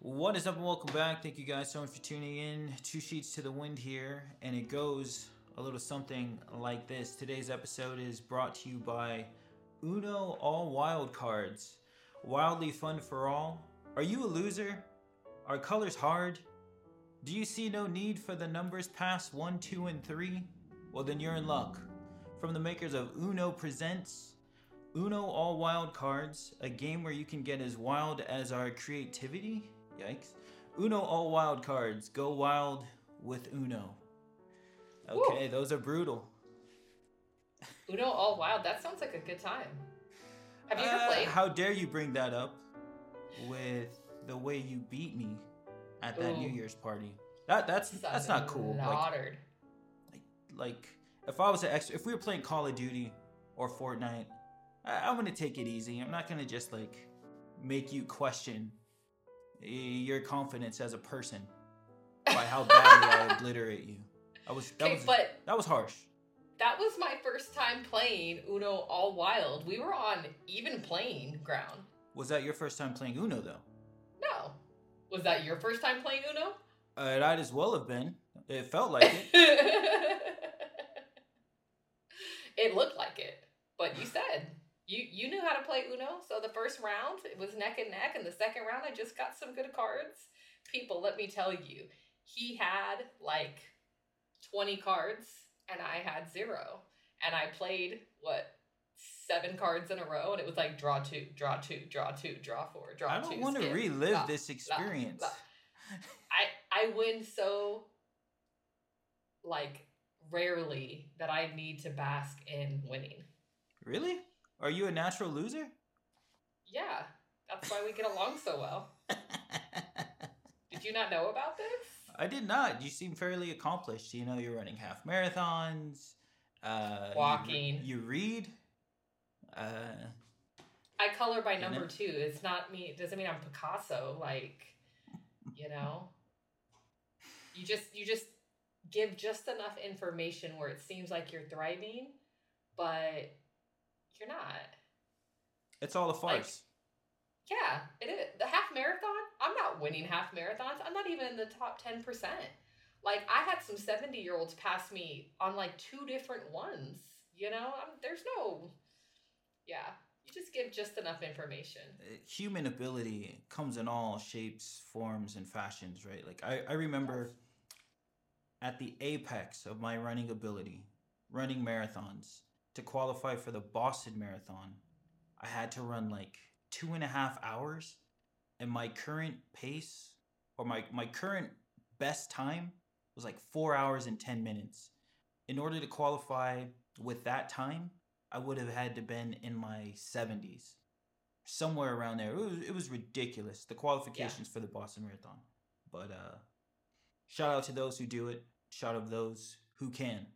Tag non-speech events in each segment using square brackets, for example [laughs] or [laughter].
What is up and welcome back. Thank you guys so much for tuning in. Two sheets to the wind here, and it goes a little something like this. Today's episode is brought to you by Uno All Wild Cards. Wildly fun for all. Are you a loser? Are colors hard? Do you see no need for the numbers past 1, 2, and 3? Well, then you're in luck. From the makers of Uno Presents Uno All Wild Cards, a game where you can get as wild as our creativity. Yikes. Uno All Wild Cards. Go wild with Uno. Okay, those are brutal. Uno All Wild. That sounds like a good time. Have you Uh, ever played? How dare you bring that up with the way you beat me at that New Year's party? That that's that's not cool. Like, like like if I was an ex, if we were playing Call of Duty or Fortnite, I, I'm gonna take it easy. I'm not gonna just like make you question your confidence as a person by how badly I [laughs] obliterate you. I was that Okay, was but that was harsh. that was my first time playing Uno All Wild. We were on even playing ground. Was that your first time playing Uno though? No. Was that your first time playing Uno? Uh, it might as well have been. It felt like it. [laughs] it looked like it, but you said you you knew how to play Uno. So the first round it was neck and neck, and the second round I just got some good cards. People, let me tell you, he had like twenty cards, and I had zero, and I played what seven cards in a row, and it was like draw two, draw two, draw two, draw four, draw I two. don't want to relive blah, this experience. blah. I I win so like rarely that I need to bask in winning. Really? Are you a natural loser? Yeah, that's why we get along so well. [laughs] Did you not know about this? I did not. You seem fairly accomplished. You know, you're running half marathons. Uh, Walking. You, read. Uh, I color by number know? two. It's not me. It doesn't mean I'm Picasso. Like, you know, you just you just give just enough information where it seems like you're thriving, but you're not. it's all a farce. Yeah, it is. The half marathon, I'm not winning half marathons. I'm not even in the top 10%. Like, I had some 70 year olds pass me on like two different ones. You know, i there's no. Yeah, you just give just enough information. Uh, Human ability comes in all shapes, forms, and fashions, right? Like, I, I remember at the apex of my running ability, running marathons, to qualify for the Boston Marathon, I had to run like two and a half hours. And my current pace, or my, my current best time, was like four hours and 10 minutes. In order to qualify with that time, I would have had to been in my 70s, somewhere around there. It was, it was ridiculous, the qualifications for the Boston Marathon. But uh, shout out to those who do it, shout out to those who can.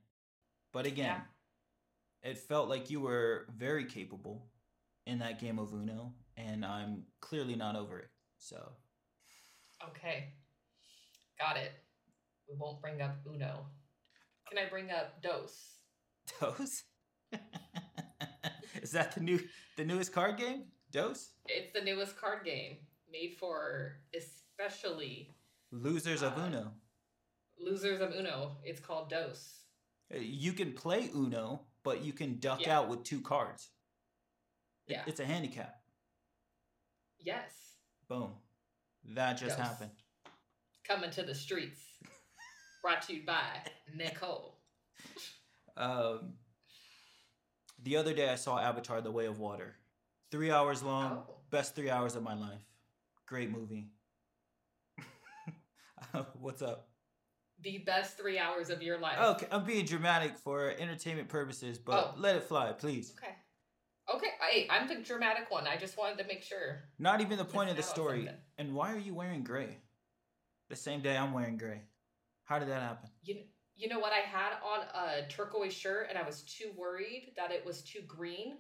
But again, it felt like you were very capable in that game of Uno, and I'm clearly not over it. So, Okay, got it. We won't bring up Uno. Can I bring up Dos? Dose? [laughs] Is that the new the newest card game? Dose? It's the newest card game made for especially Losers of Uh, Uno. losers of Uno. It's called Dos. Uh, You can play Uno, but you can duck Yeah. out with two cards. Yeah. It's a handicap. Yes. Boom. That just Dose. happened. Coming to the streets. [laughs] Brought to you by Nicole. Um, the other day I saw Avatar: The Way of Water. Three hours long. Oh. Best three hours of my life. Great movie. [laughs] What's up? The best three hours of your life. Okay, I'm being dramatic for entertainment purposes, but Oh. let it fly, please. Okay. Okay. Hey, I'm the dramatic one. I just wanted to make sure. Not even the point of the Missing out on story. something. And why are you wearing gray? The same day I'm wearing gray. How did that happen? You you know what? I had on a turquoise shirt, and I was too worried that it was too green,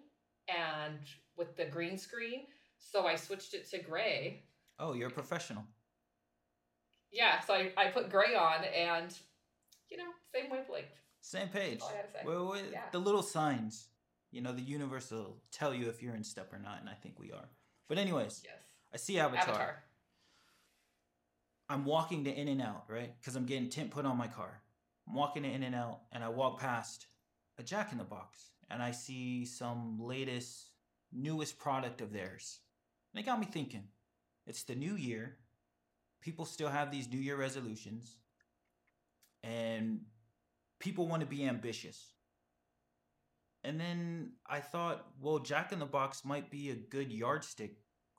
and with the green screen, so I switched it to gray. Oh, you're a professional. Yeah, so I, I put gray on, and you know, same wavelength. Same page. That's all I to say. Well, well, Yeah. The little signs. You know, the universe will tell you if you're in step or not, and I think we are. But anyways, Yes. I see Avatar. Avatar. I'm walking to In-N-Out, right? Because I'm getting tint put on my car. I'm walking to In-N-Out, and I walk past a Jack in the Box, and I see some latest, newest product of theirs. And it got me thinking. It's the new year. People still have these New Year resolutions, and people want to be ambitious. And then I thought, well, Jack in the Box might be a good yardstick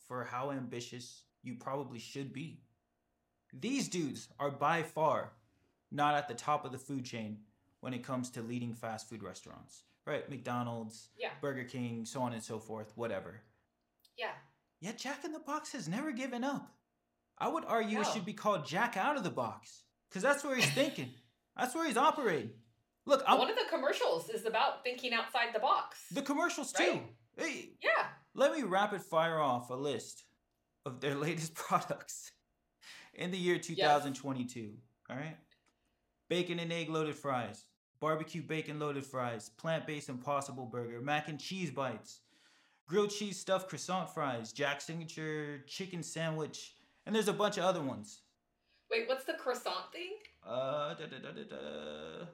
for how ambitious you probably should be. These dudes are by far not at the top of the food chain when it comes to leading fast food restaurants, right? McDonald's, Yeah. Burger King, so on and so forth, whatever. Yeah. Yet Jack in the Box has never given up. I would argue it should be called Jack out of the box because that's where he's thinking. that's where he's operating. Look, I'm, One of the commercials is about thinking outside the box. the commercials too. Hey, yeah. let me rapid fire off a list of their [laughs] latest products in the year 2022. All right. Bacon and egg loaded fries, barbecue bacon loaded fries, plant based impossible burger, mac and cheese bites, grilled cheese stuffed croissant fries, Jack signature chicken sandwich, and there's a bunch of other ones. Wait, what's the croissant thing? Uh, da, da, da, da, da.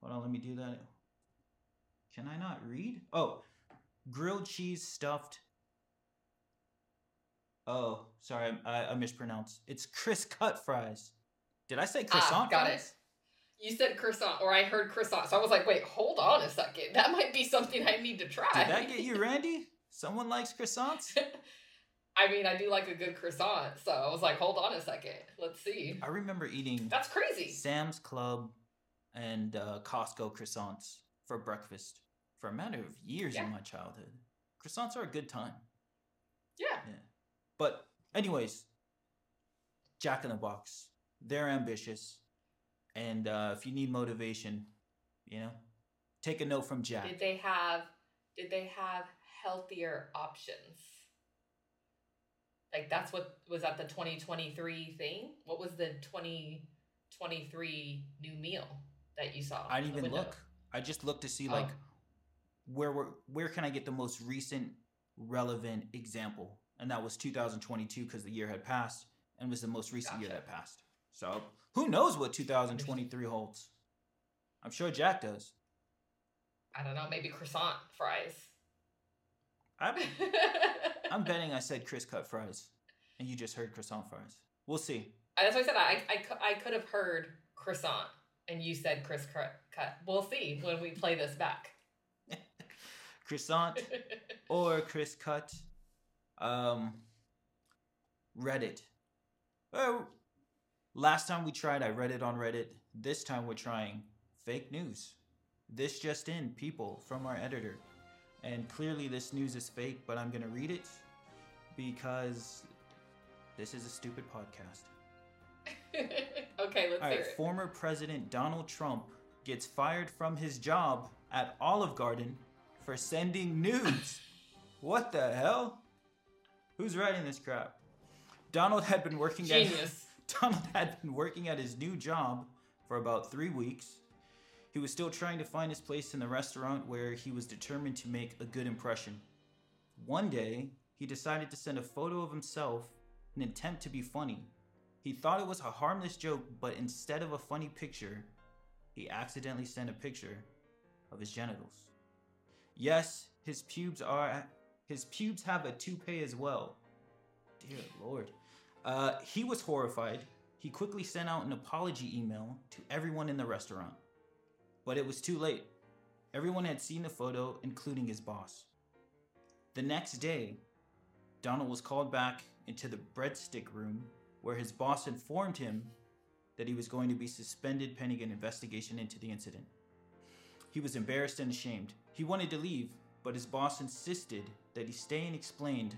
Hold on, let me do that. Can I not read? Oh, grilled cheese stuffed. Oh, sorry, I, I mispronounced. It's Chris cut fries. Did I say croissant ah, got fries? it. You said croissant, or I heard croissant, so I was like, wait, hold on a second. That might be something I need to try. Did that get you, Randy? Someone likes croissants? [laughs] I mean, I do like a good croissant, so I was like, hold on a second. Let's see. I remember eating That's crazy. Sam's Club and uh, Costco croissants for breakfast for a matter of years Yeah. in my childhood. Croissants are a good time. Yeah. Yeah. But anyways, Jack in the Box. They're ambitious, and uh, if you need motivation, you know, take a note from Jack. Did they have did they have healthier options? Like that's what was that the 2023 thing? What was the 2023 new meal that you saw? I didn't even window? look. I just looked to see Oh. like where were where can I get the most recent relevant example, and that was 2022 because the year had passed and was the most recent year that passed. So who knows what 2023 holds? I'm sure Jack does. I don't know, maybe croissant fries. I'm, [laughs] I'm betting I said Chris cut fries, and you just heard croissant fries. We'll see. That's what I said. I, I, I could have heard croissant and you said Chris cut. cut. We'll see when we play this back. [laughs] Croissant or Chris cut. Um, Reddit. Oh, last time we tried, I read it on Reddit. This time we're trying fake news. This just in, people from our editor. And clearly this news is fake, but I'm going to read it because this is a stupid podcast. [laughs] okay, let's All hear right, it. former President Donald Trump gets fired from his job at Olive Garden for sending nudes. [laughs] what the hell? Who's writing this crap? Donald had been working at [laughs] Genius. Donald had been working at his new job for about three weeks. He was still trying to find his place in the restaurant where he was determined to make a good impression. One day, he decided to send a photo of himself in an attempt to be funny. He thought it was a harmless joke, but instead of a funny picture, he accidentally sent a picture of his genitals. Yes, his pubes are his pubes have a toupee as well. Dear lord. Uh, he was horrified. He quickly sent out an apology email to everyone in the restaurant. But it was too late. Everyone had seen the photo, including his boss. The next day, Donald was called back into the breadstick room where his boss informed him that he was going to be suspended pending an investigation into the incident. He was embarrassed and ashamed. He wanted to leave, but his boss insisted that he stay and explained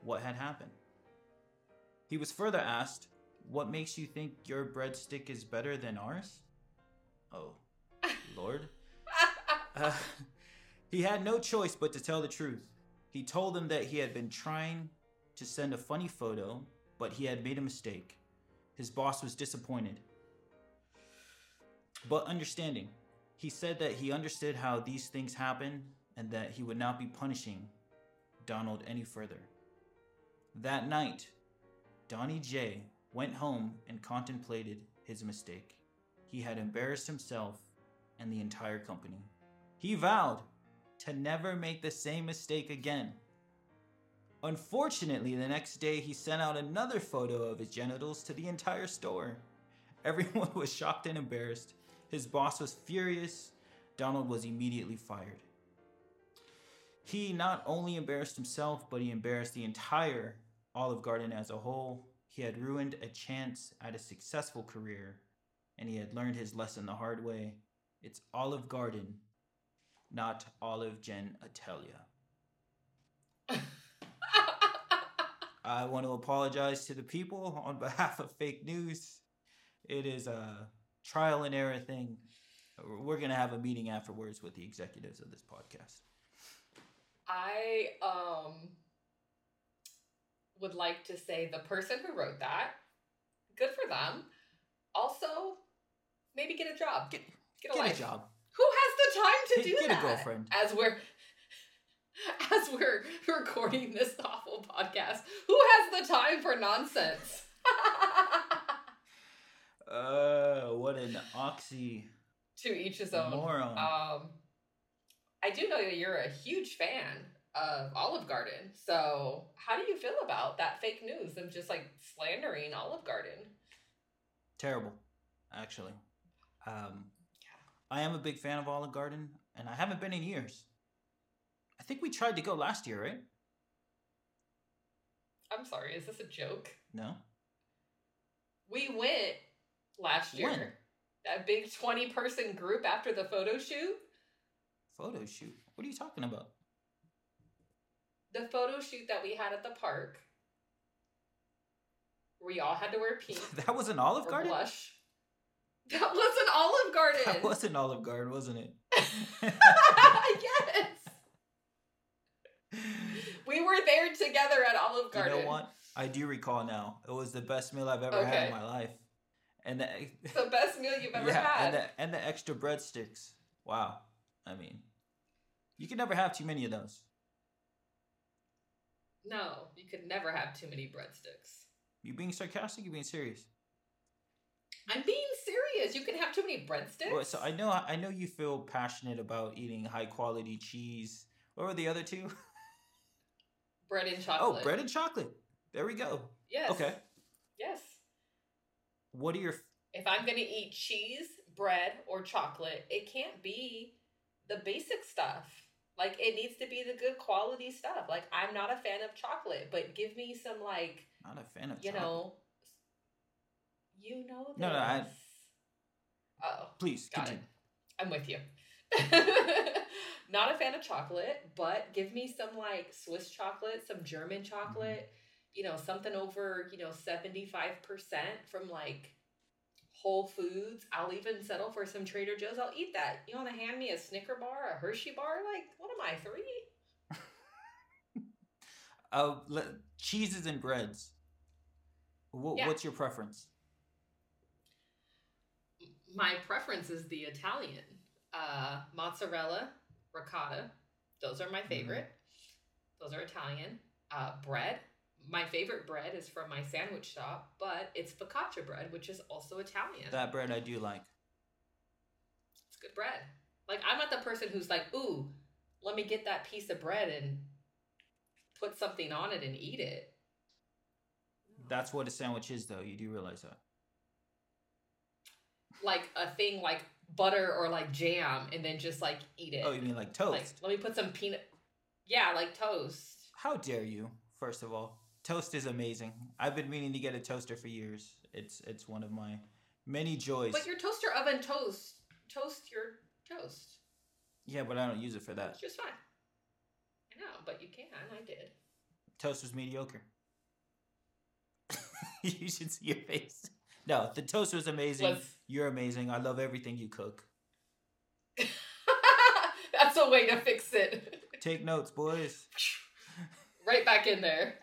what had happened. He was further asked, What makes you think your breadstick is better than ours? Oh, [laughs] Lord. Uh, [laughs] he had no choice but to tell the truth. He told them that he had been trying to send a funny photo, but he had made a mistake. His boss was disappointed, but understanding. He said that he understood how these things happen and that he would not be punishing Donald any further. That night, Donnie J went home and contemplated his mistake. He had embarrassed himself and the entire company. He vowed to never make the same mistake again. Unfortunately, the next day he sent out another photo of his genitals to the entire store. [laughs] Everyone was shocked and embarrassed. His boss was furious. Donald was immediately fired. He not only embarrassed himself, but he embarrassed the entire Olive Garden as a whole. He had ruined a chance at a successful career, and he had learned his lesson the hard way. It's Olive Garden, not Olive Jen Atelia. [laughs] I want to apologize to the people on behalf of fake news. It is a trial and error thing. We're going to have a meeting afterwards with the executives of this podcast. I um would like to say the person who wrote that, good for them. Also, maybe get a job. Get, Get a get a job. Who has the time to do Get- do get a that? girlfriend. As we're as we're [laughs] recording this awful podcast, who has the time for nonsense? [laughs] Uh, what an oxy to each his own. moron. Um, I do know that you're a huge fan of Olive Garden. So, how do you feel about that fake news? of just like slandering Olive Garden. Terrible, actually. Um, I am a big fan of Olive Garden, and I haven't been in years. I think we tried to go last year, right? I'm sorry, is this a joke? No. We went last year. When? That big 20 person group after the photo shoot. Photo shoot. What are you talking about? The photo shoot that we had at the park. We all had to wear pink [laughs] that was an Olive Garden. blush. [laughs] That was an Olive Garden. That was an Olive Garden, wasn't it? [laughs] yes. We were there together at Olive Garden. you know what? I do recall now. It was the best meal I've ever had in my life, and the, The best meal you've ever yeah, had. and the and the extra breadsticks. Wow. I mean, you can never have too many of those. no, you could never have too many breadsticks. You being sarcastic? You being serious? I'm being serious. You can have too many breadsticks. Well, so I know I know you feel passionate about eating high quality cheese. What were the other two? [laughs] bread and oh, chocolate. Oh, bread and chocolate. There we go. Yes. Okay. Yes. What are your If I'm gonna eat cheese, bread, or chocolate, it can't be the basic stuff. Like it needs to be the good quality stuff. Like I'm not a fan of chocolate, but give me some like not a fan of you chocolate. know. You know this. No, no, I- Oh, Please got continue. it. I'm with you. [laughs] Not a fan of chocolate, but give me some like Swiss chocolate, some German chocolate, you know, something over, you know, 75% from like Whole Foods. I'll even settle for some Trader Joe's. I'll eat that. You want to hand me a Snicker bar, a Hershey bar? Like, what am I, three? Uh, [laughs] le- cheeses and breads. Wh- Yeah. What's your preference? My preference is the Italian. Uh, mozzarella, ricotta. Those are my favorite. Those are Italian. Uh, bread. My favorite bread is from my sandwich shop, but it's focaccia bread, which is also Italian. That bread I do like. it's good bread. Like I'm not the person who's like, ooh, let me get that piece of bread and put something on it and eat it. That's what a sandwich is, though. You do realize that. Like a thing like butter or like jam, and then just like eat it. Oh, you mean like toast? Like let me put some peanut. Yeah, like toast. How dare you? First of all, toast is amazing. I've been meaning to get a toaster for years. It's it's one of my many joys. But your toaster oven toast toast your toast. yeah, but I don't use it for that. It's just fine. I know, but you can. I did. Toast was mediocre. [laughs] you should see your face. No, the toast was amazing. Was- You're amazing. I love everything you cook. [laughs] That's a way to fix it. Take notes, boys. [laughs] right back in there.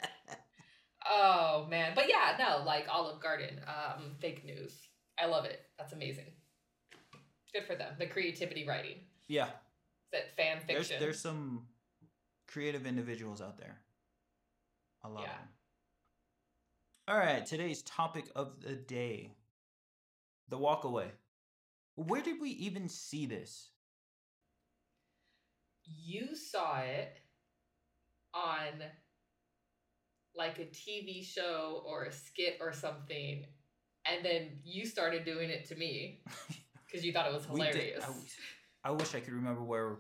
Oh man, but yeah, no, like Olive Garden, um, fake news. I love it. That's amazing. Good for them. The creativity writing. Yeah, That fan there's fiction. there's some creative individuals out there. A lot Yeah. of them. All right, today's topic of the day the walk away. Where did we even see this? You saw it on like a TV show or a skit or something, and then you started doing it to me [laughs] because you thought it was hilarious. I, I wish I could remember where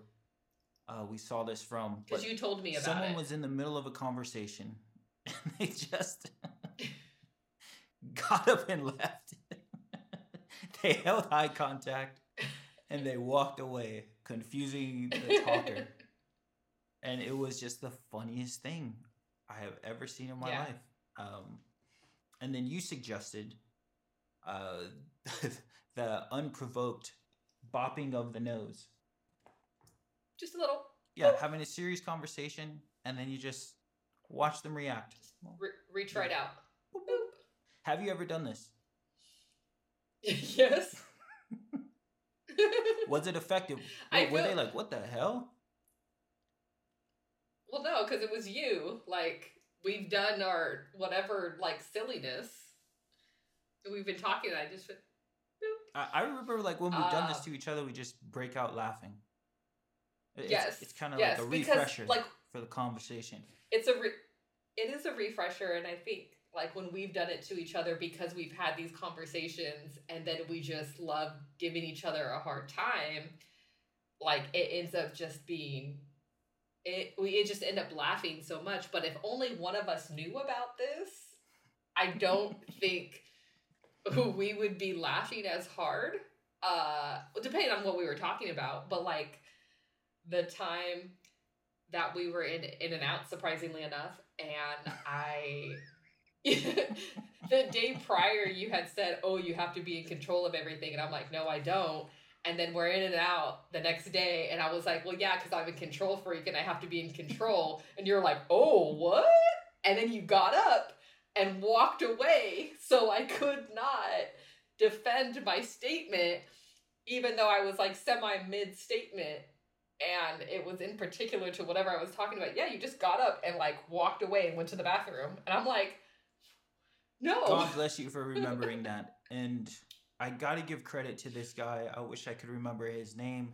uh, we saw this from. Because you told me about it. someone it. was in the middle of a conversation [laughs] and they just [laughs] got up and left. [laughs] they held eye contact and they walked away, confusing the talker. [laughs] and it was just the funniest thing I have ever seen in my Yeah. life. Um, and then you suggested uh, the unprovoked bopping of the nose. Just a little Yeah, having a serious conversation, and then you just watch them react. re- reach right out. Boop, boop. Have you ever done this? [laughs] yes. [laughs] Was it effective? Were they like, what the hell? well, no, because it was you. Like we've done our whatever like silliness. We've been talking. And I just went, I, I remember like when we've done this Uh, to each other, we just break out laughing. It's, yes. it's kind of yes, like a because, refresher Like for the conversation. it's a re- it is a refresher and i think like when we've done it to each other because we've had these conversations and then we just love giving each other a hard time like it ends up just being it we it just end up laughing so much. But if only one of us knew about this i don't [laughs] think we would be laughing as hard uh depending on what we were talking about. But like the time that we were in In-N-Out surprisingly enough and i the day prior you had said oh you have to be in control of everything and i'm like no i don't and then we're In-N-Out the next day and i was like well yeah because i'm a control freak and i have to be in control and you're like oh what and then you got up and walked away so i could not defend my statement even though i was like semi mid statement and it was in particular to whatever I was talking about. Yeah, you just got up and like walked away and went to the bathroom. And I'm like, no. God bless you for remembering that. And I got to give credit to this guy. I wish I could remember his name,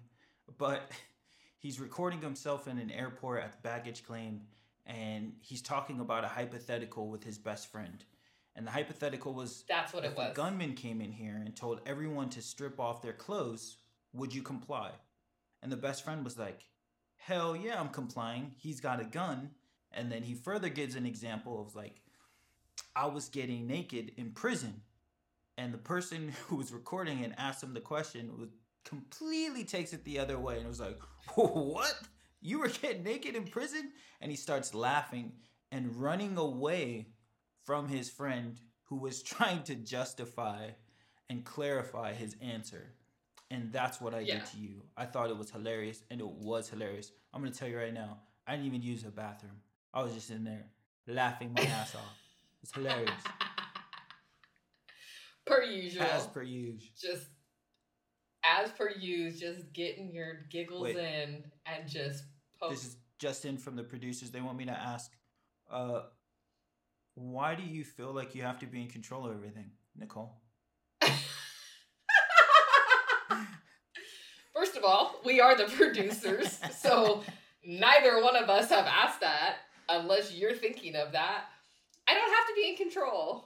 but [laughs] he's recording himself in an airport at the baggage claim and he's talking about a hypothetical with his best friend. And the hypothetical was That's what if it was. a gunman came in here and told everyone to strip off their clothes, would you comply? And the best friend was like, Hell yeah, I'm complying. He's got a gun. And then he further gives an example of like, I was getting naked in prison. And the person [laughs] who was recording and asked him the question was completely takes it the other way and was like, [laughs] What? You were getting naked in prison? And he starts laughing and running away from his friend who was [laughs] trying to justify and clarify his answer. And that's what I Yeah. did to you. I thought it was hilarious, and it was hilarious. I'm gonna tell you right now, I didn't even use a bathroom. I was just in there laughing my ass off. It's hilarious. [laughs] per usual. As per usual. just as per usual, just getting your giggles Wait. in and just. This is just in from the producers. They want me to ask, uh, why do you feel like you have to be in control of everything, Nicole? [laughs] First of all, we are the producers, so [laughs] neither one of us have asked that unless you're thinking of that. I don't have to be in control.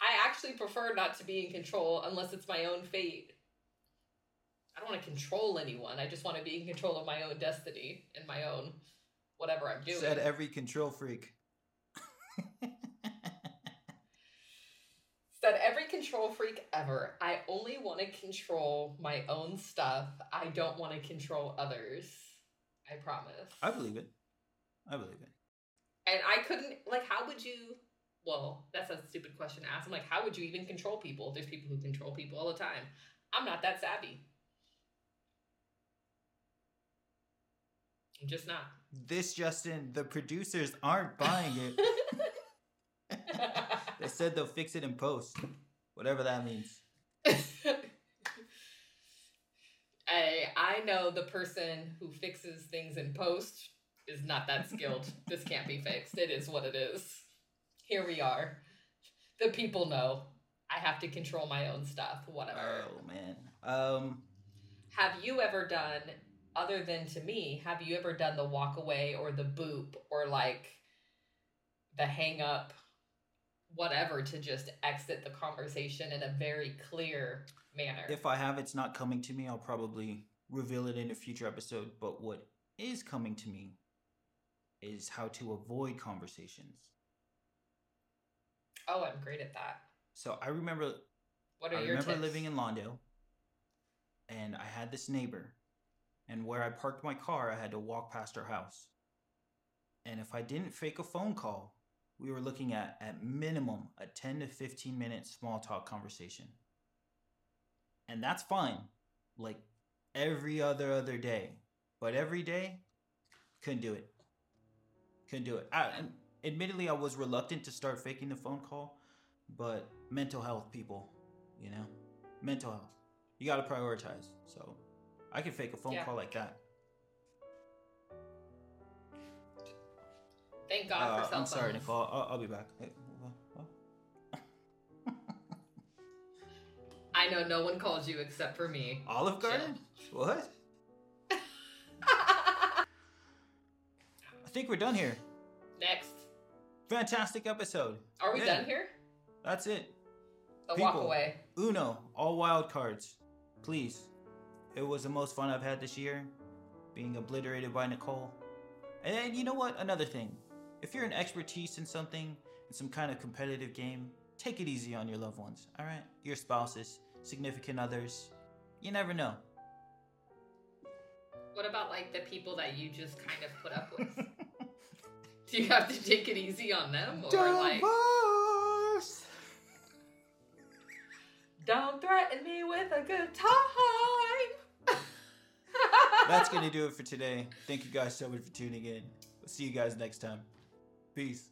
I actually prefer not to be in control unless it's my own fate. I don't want to control anyone. I just want to be in control of my own destiny and my own whatever I'm doing. Said every control freak. [laughs] Said every control freak ever. I only want to control my own stuff. I don't want to control others. I promise. I believe it. I believe it. And I couldn't like how would you well, that's a stupid question to ask. I'm like, how would you even control people? There's people who control people all the time. I'm not that savvy. I'm just not. This, Justin, the producers aren't buying it. [laughs] they said they'll fix it in post, whatever that means. [laughs] I I know the person who fixes things in post is not that skilled. [laughs] this can't be fixed. It is what it is. Here we are. the people know. I have to control my own stuff. Whatever. Oh man. Um. Have you ever done, other than to me, have you ever done the walk away or the boop or like the hang up, whatever, to just exit the conversation in a very clear manner? If I have, it's not coming to me. I'll probably reveal it in a future episode. But what is coming to me is how to avoid conversations. oh, I'm great at that. So I remember What are I your remember tips? living in Lawndale, and I had this neighbor, and where I parked my car, I had to walk past her house. And if I didn't fake a phone call, we were looking at at minimum a 10 to 15 minute small talk conversation. And that's fine, like every other other day. But every day, couldn't do it. Couldn't do it. I, admittedly, I was reluctant to start faking the phone call, but mental health, people, you know, mental health. You got to prioritize. So I can fake a phone Yeah. call like that. Thank God Uh, for cell I'm sorry. Nicole. I'll, I'll be back. Hey, what? What? I know no one calls you except for me. Olive Garden? What? Think we're done here. Next. Fantastic episode. Are we Yeah. done here? That's it. The People. walk away. Uno, all wild cards. Please. It was the most fun I've had this year, being obliterated by Nicole. And you know what? Another thing. If you're an expertise in something, in some kind of competitive game, take it easy on your loved ones, alright? Your spouses, significant others. You never know. What about like the people that you just kind of put up with? [laughs] [laughs] Do you have to take it easy on them or like Divorce! don't threaten me with a good time? [laughs] That's gonna do it for today. Thank you guys so much for tuning in. We'll see you guys next time. Peace.